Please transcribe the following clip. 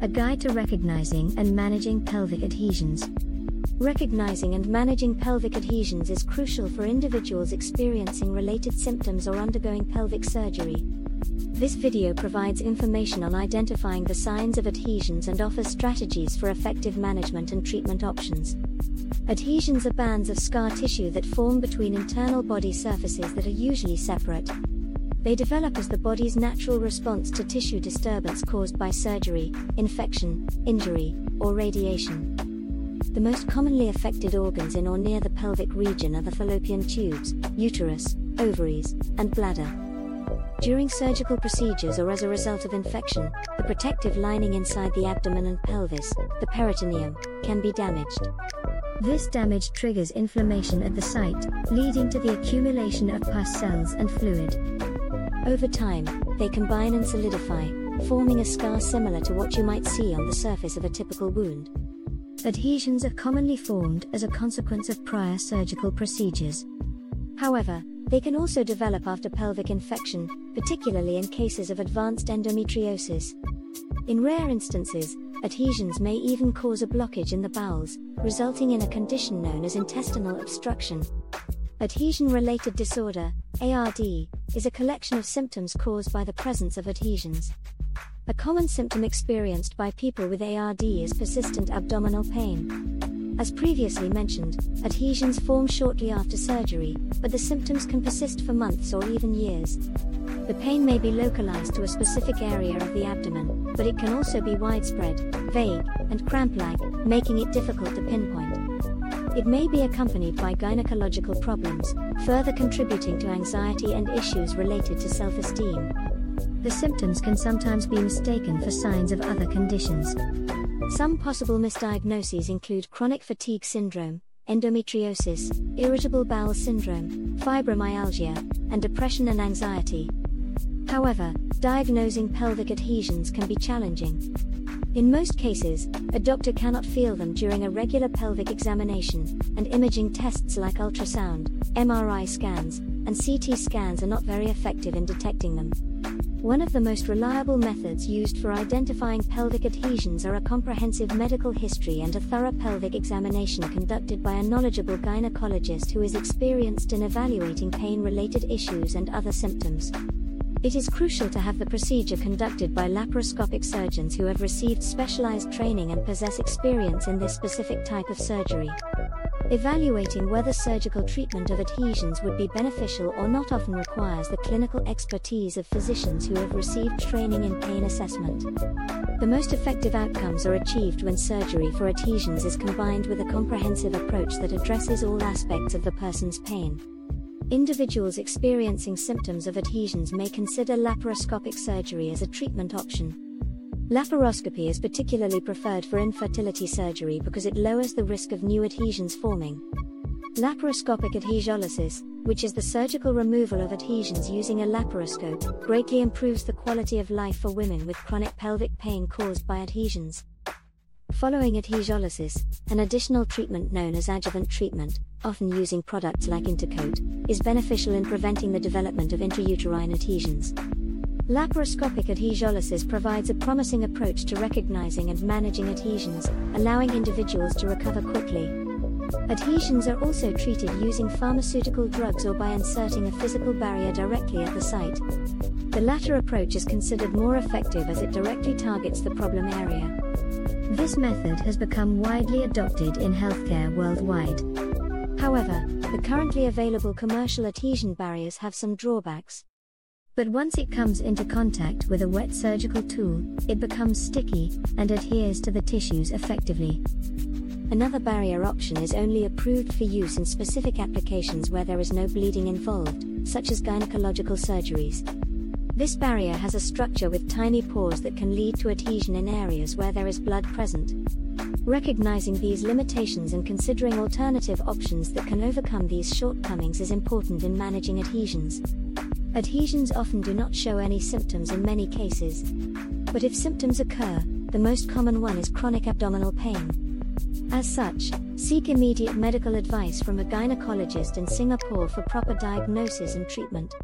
a guide to recognizing and managing pelvic adhesions. Recognizing and managing pelvic adhesions is crucial for individuals experiencing related symptoms or undergoing pelvic surgery. This video provides information on identifying the signs of adhesions and offers strategies for effective management and treatment options. Adhesions are bands of scar tissue that form between internal body surfaces that are usually separate. They develop as the body's natural response to tissue disturbance caused by surgery, infection, injury, or radiation. The most commonly affected organs in or near the pelvic region are the fallopian tubes, uterus, ovaries, and bladder. During surgical procedures or as a result of infection, the protective lining inside the abdomen and pelvis, the peritoneum, can be damaged. This damage triggers inflammation at the site, leading to the accumulation of pus cells and fluid. Over time, they combine and solidify, forming a scar similar to what you might see on the surface of a typical wound. Adhesions are commonly formed as a consequence of prior surgical procedures. However, they can also develop after pelvic infection, particularly in cases of advanced endometriosis. In rare instances, adhesions may even cause a blockage in the bowels, resulting in a condition known as intestinal obstruction. Adhesion related disorder, ARD, is a collection of symptoms caused by the presence of adhesions. A common symptom experienced by people with ARD is persistent abdominal pain. As previously mentioned, adhesions form shortly after surgery, but the symptoms can persist for months or even years. The pain may be localized to a specific area of the abdomen, but it can also be widespread, vague, and cramp like, making it difficult to pinpoint. It may be accompanied by gynecological problems, further contributing to anxiety and issues related to self esteem. The symptoms can sometimes be mistaken for signs of other conditions. Some possible misdiagnoses include chronic fatigue syndrome, endometriosis, irritable bowel syndrome, fibromyalgia, and depression and anxiety. However, diagnosing pelvic adhesions can be challenging. In most cases, a doctor cannot feel them during a regular pelvic examination, and imaging tests like ultrasound, MRI scans, and CT scans are not very effective in detecting them. One of the most reliable methods used for identifying pelvic adhesions are a comprehensive medical history and a thorough pelvic examination conducted by a knowledgeable gynecologist who is experienced in evaluating pain related issues and other symptoms. It is crucial to have the procedure conducted by laparoscopic surgeons who have received specialized training and possess experience in this specific type of surgery. Evaluating whether surgical treatment of adhesions would be beneficial or not often requires the clinical expertise of physicians who have received training in pain assessment. The most effective outcomes are achieved when surgery for adhesions is combined with a comprehensive approach that addresses all aspects of the person's pain. Individuals experiencing symptoms of adhesions may consider laparoscopic surgery as a treatment option. Laparoscopy is particularly preferred for infertility surgery because it lowers the risk of new adhesions forming. Laparoscopic adhesiolysis, which is the surgical removal of adhesions using a laparoscope, greatly improves the quality of life for women with chronic pelvic pain caused by adhesions. Following adhesiolysis, an additional treatment known as adjuvant treatment, often using products like Intercoat, is beneficial in preventing the development of intrauterine adhesions. Laparoscopic adhesiolysis provides a promising approach to recognizing and managing adhesions, allowing individuals to recover quickly. Adhesions are also treated using pharmaceutical drugs or by inserting a physical barrier directly at the site. The latter approach is considered more effective as it directly targets the problem area. This method has become widely adopted in healthcare worldwide. However, the currently available commercial adhesion barriers have some drawbacks. But once it comes into contact with a wet surgical tool, it becomes sticky and adheres to the tissues effectively. Another barrier option is only approved for use in specific applications where there is no bleeding involved, such as gynecological surgeries. This barrier has a structure with tiny pores that can lead to adhesion in areas where there is blood present. Recognizing these limitations and considering alternative options that can overcome these shortcomings is important in managing adhesions. Adhesions often do not show any symptoms in many cases. But if symptoms occur, the most common one is chronic abdominal pain. As such, seek immediate medical advice from a gynecologist in Singapore for proper diagnosis and treatment.